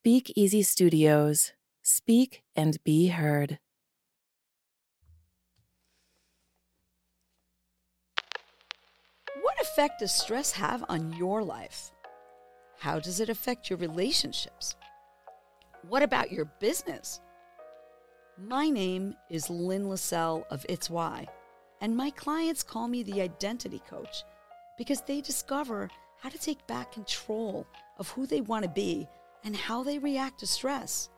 Speak Easy Studios. Speak and be heard. What effect does stress have on your life? How does it affect your relationships? What about your business? My name is Lynn Lassell of Itz Why, and my clients call me the identity coach because they discover how to take back control of who they want to be and how they react to stress.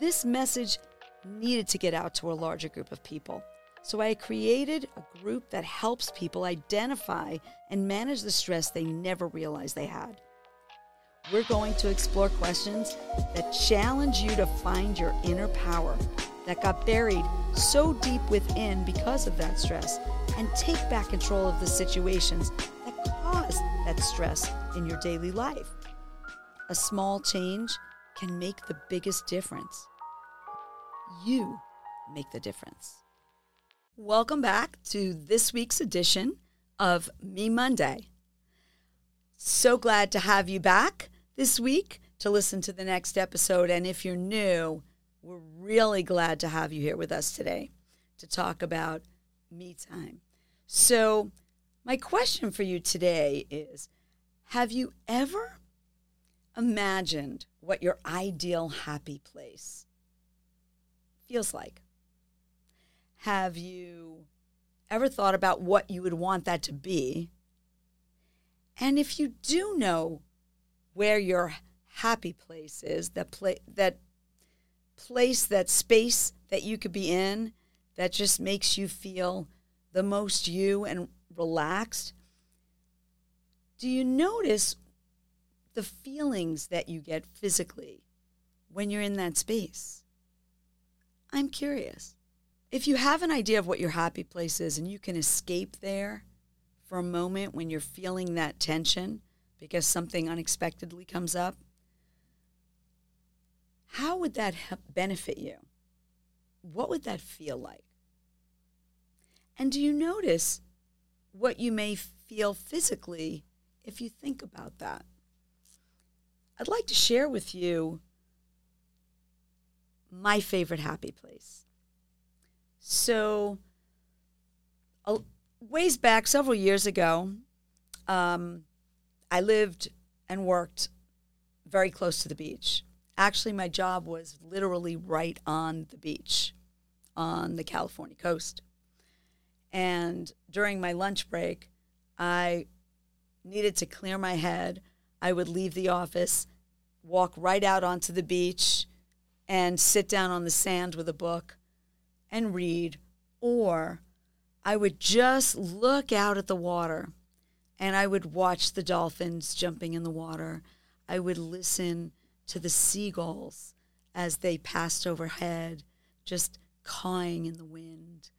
This message needed to get out to a larger group of people. So I created a group that helps people identify and manage the stress they never realized they had. We're going to explore questions that challenge you to find your inner power that got buried so deep within because of that stress and take back control of the situations that cause that stress in your daily life. A small change can make the biggest difference. You make the difference. Welcome back to this week's edition of Me Monday. So glad to have you back this week to listen to the next episode. And if you're new, we're really glad to have you here with us today to talk about me time. So, my question for you today is Have you ever imagined what your ideal happy place feels like? Have you ever thought about what you would want that to be? And if you do know where your happy place is, that play that place, that space that you could be in that just makes you feel the most you and relaxed, do you notice the feelings that you get physically when you're in that space? I'm curious. If you have an idea of what your happy place is and you can escape there for a moment when you're feeling that tension because something unexpectedly comes up, how would that benefit you? What would that feel like? And do you notice what you may feel physically if you think about that? I'd like to share with you my favorite happy place. So, a ways back, several years ago, um, I lived and worked very close to the beach. Actually, my job was literally right on the beach on the California coast. And during my lunch break, I needed to clear my head. I would leave the office, walk right out onto the beach, and sit down on the sand with a book and read. Or I would just look out at the water and I would watch the dolphins jumping in the water. I would listen to the seagulls as they passed overhead, just cawing in the wind.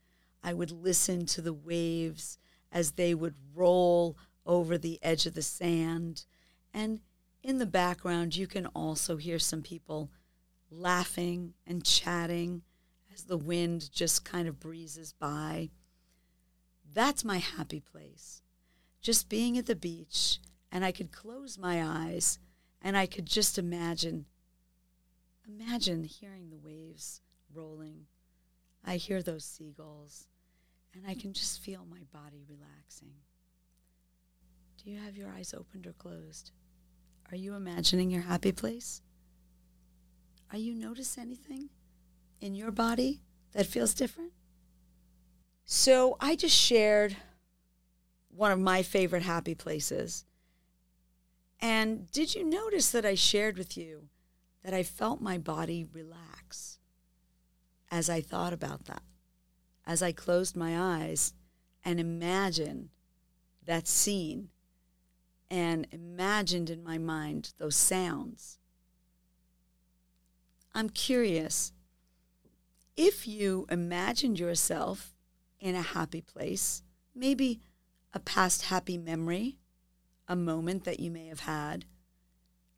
I would listen to the waves as they would roll over the edge of the sand. And in the background, you can also hear some people laughing and chatting as the wind just kind of breezes by. That's my happy place. Just being at the beach, and I could close my eyes and I could just imagine imagine hearing the waves rolling. I hear those seagulls, and I can just feel my body relaxing. Do you have your eyes opened or closed? Are you imagining your happy place? Are you notice anything in your body that feels different? So I just shared one of my favorite happy places. And did you notice that I shared with you that I felt my body relax as I thought about that? As I closed my eyes and imagined that scene and imagined in my mind those sounds. I'm curious if you imagined yourself in a happy place, maybe a past happy memory, a moment that you may have had,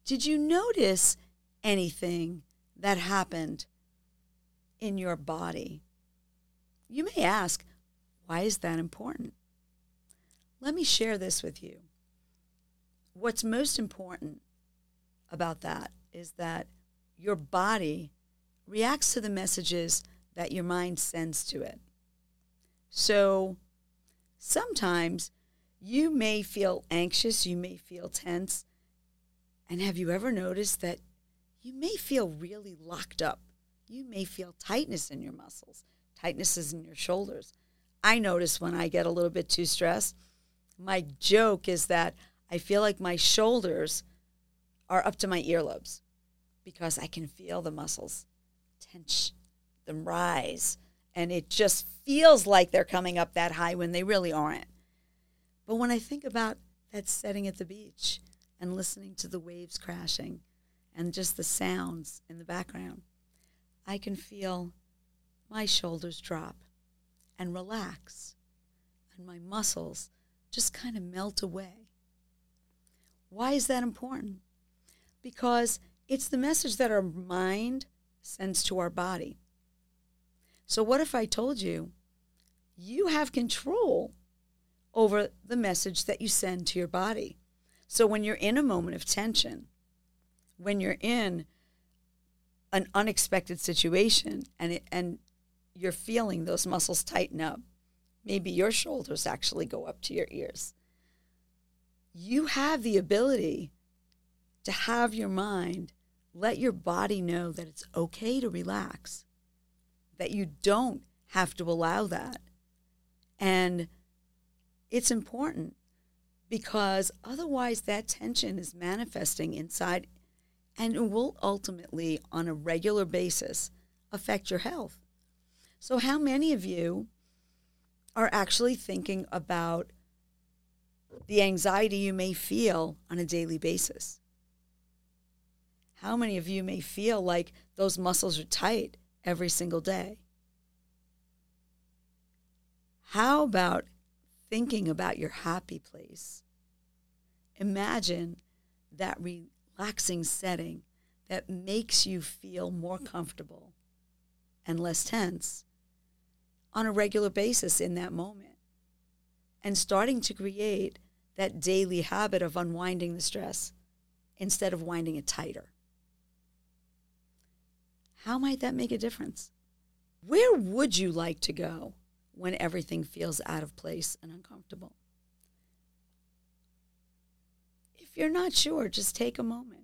did you notice anything that happened in your body? You may ask, why is that important? Let me share this with you. What's most important about that is that your body reacts to the messages that your mind sends to it. So sometimes you may feel anxious, you may feel tense. And have you ever noticed that you may feel really locked up? You may feel tightness in your muscles, tightnesses in your shoulders. I notice when I get a little bit too stressed, my joke is that I feel like my shoulders are up to my earlobes because I can feel the muscles tense, them rise. And it just feels like they're coming up that high when they really aren't. But when I think about that setting at the beach and listening to the waves crashing and just the sounds in the background, I can feel my shoulders drop and relax and my muscles just kind of melt away. Why is that important? Because it's the message that our mind sends to our body. So, what if I told you you have control over the message that you send to your body? So, when you're in a moment of tension, when you're in an unexpected situation and, it, and you're feeling those muscles tighten up, maybe your shoulders actually go up to your ears. You have the ability to have your mind let your body know that it's okay to relax, that you don't have to allow that. And it's important because otherwise that tension is manifesting inside and it will ultimately, on a regular basis, affect your health. So, how many of you are actually thinking about the anxiety you may feel on a daily basis? How many of you may feel like those muscles are tight every single day? How about thinking about your happy place? Imagine that relaxing setting that makes you feel more comfortable and less tense on a regular basis in that moment. And starting to create that daily habit of unwinding the stress instead of winding it tighter. How might that make a difference? Where would you like to go when everything feels out of place and uncomfortable? If you're not sure, just take a moment.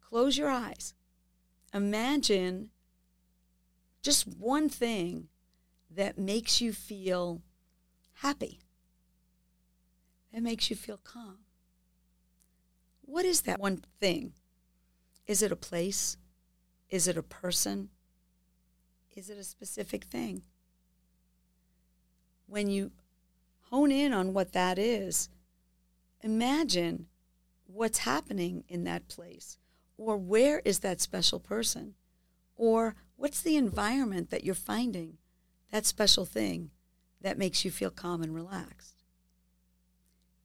Close your eyes. Imagine just one thing that makes you feel happy, that makes you feel calm. What is that one thing? Is it a place? Is it a person? Is it a specific thing? When you hone in on what that is, imagine what's happening in that place, or where is that special person, or what's the environment that you're finding that special thing that makes you feel calm and relaxed.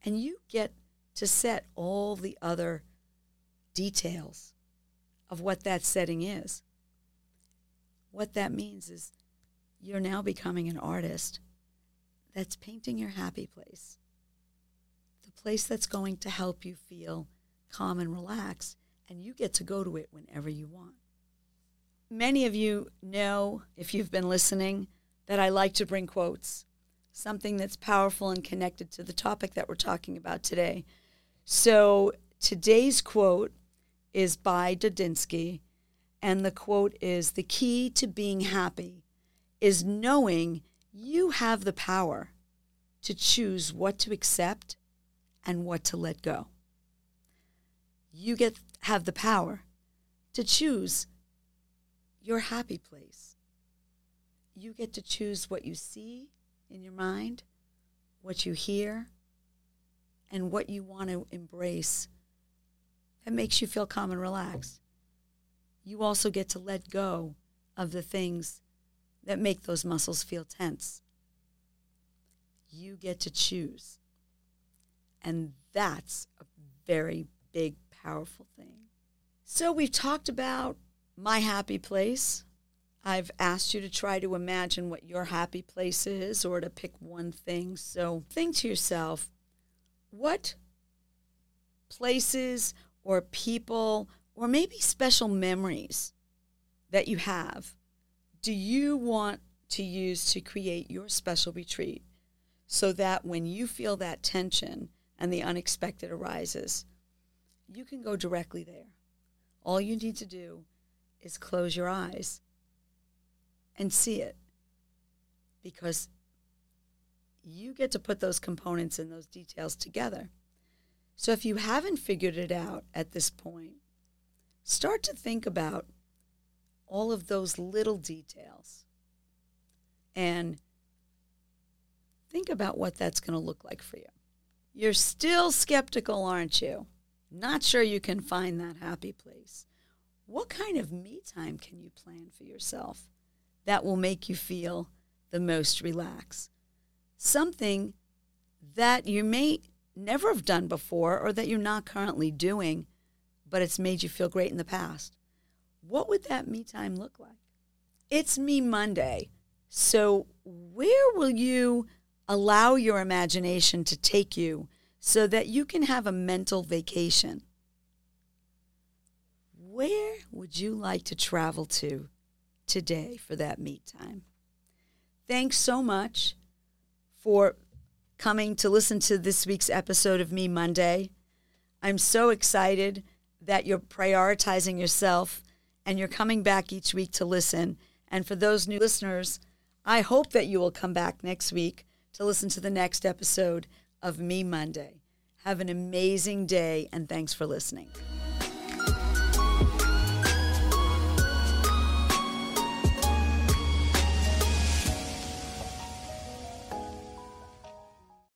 And you get to set all the other details of what that setting is. What that means is you're now becoming an artist that's painting your happy place, the place that's going to help you feel calm and relaxed, and you get to go to it whenever you want. Many of you know, if you've been listening, that I like to bring quotes, something that's powerful and connected to the topic that we're talking about today. So today's quote is by Dodinsky, and the quote is The key to being happy is knowing you have the power to choose what to accept and what to let go. You get have the power to choose your happy place you get to choose what you see in your mind, what you hear, and what you want to embrace that makes you feel calm and relaxed. You also get to let go of the things that make those muscles feel tense. You get to choose. And that's a very big, powerful thing. So we've talked about my happy place. I've asked you to try to imagine what your happy place is or to pick one thing. So think to yourself, what places or people or maybe special memories that you have do you want to use to create your special retreat so that when you feel that tension and the unexpected arises, you can go directly there. All you need to do is close your eyes and see it because you get to put those components and those details together. So if you haven't figured it out at this point, start to think about all of those little details and think about what that's going to look like for you. You're still skeptical, aren't you? Not sure you can find that happy place. What kind of me time can you plan for yourself that will make you feel the most relaxed? Something that you may never have done before or that you're not currently doing, but it's made you feel great in the past. What would that me time look like? It's Me Monday. So, where will you allow your imagination to take you so that you can have a mental vacation? Where would you like to travel to today for that me time? Thanks so much for coming to listen to this week's episode of Me Monday. I'm so excited that you're prioritizing yourself and you're coming back each week to listen. And for those new listeners, I hope that you will come back next week to listen to the next episode of Me Monday. Have an amazing day and thanks for listening.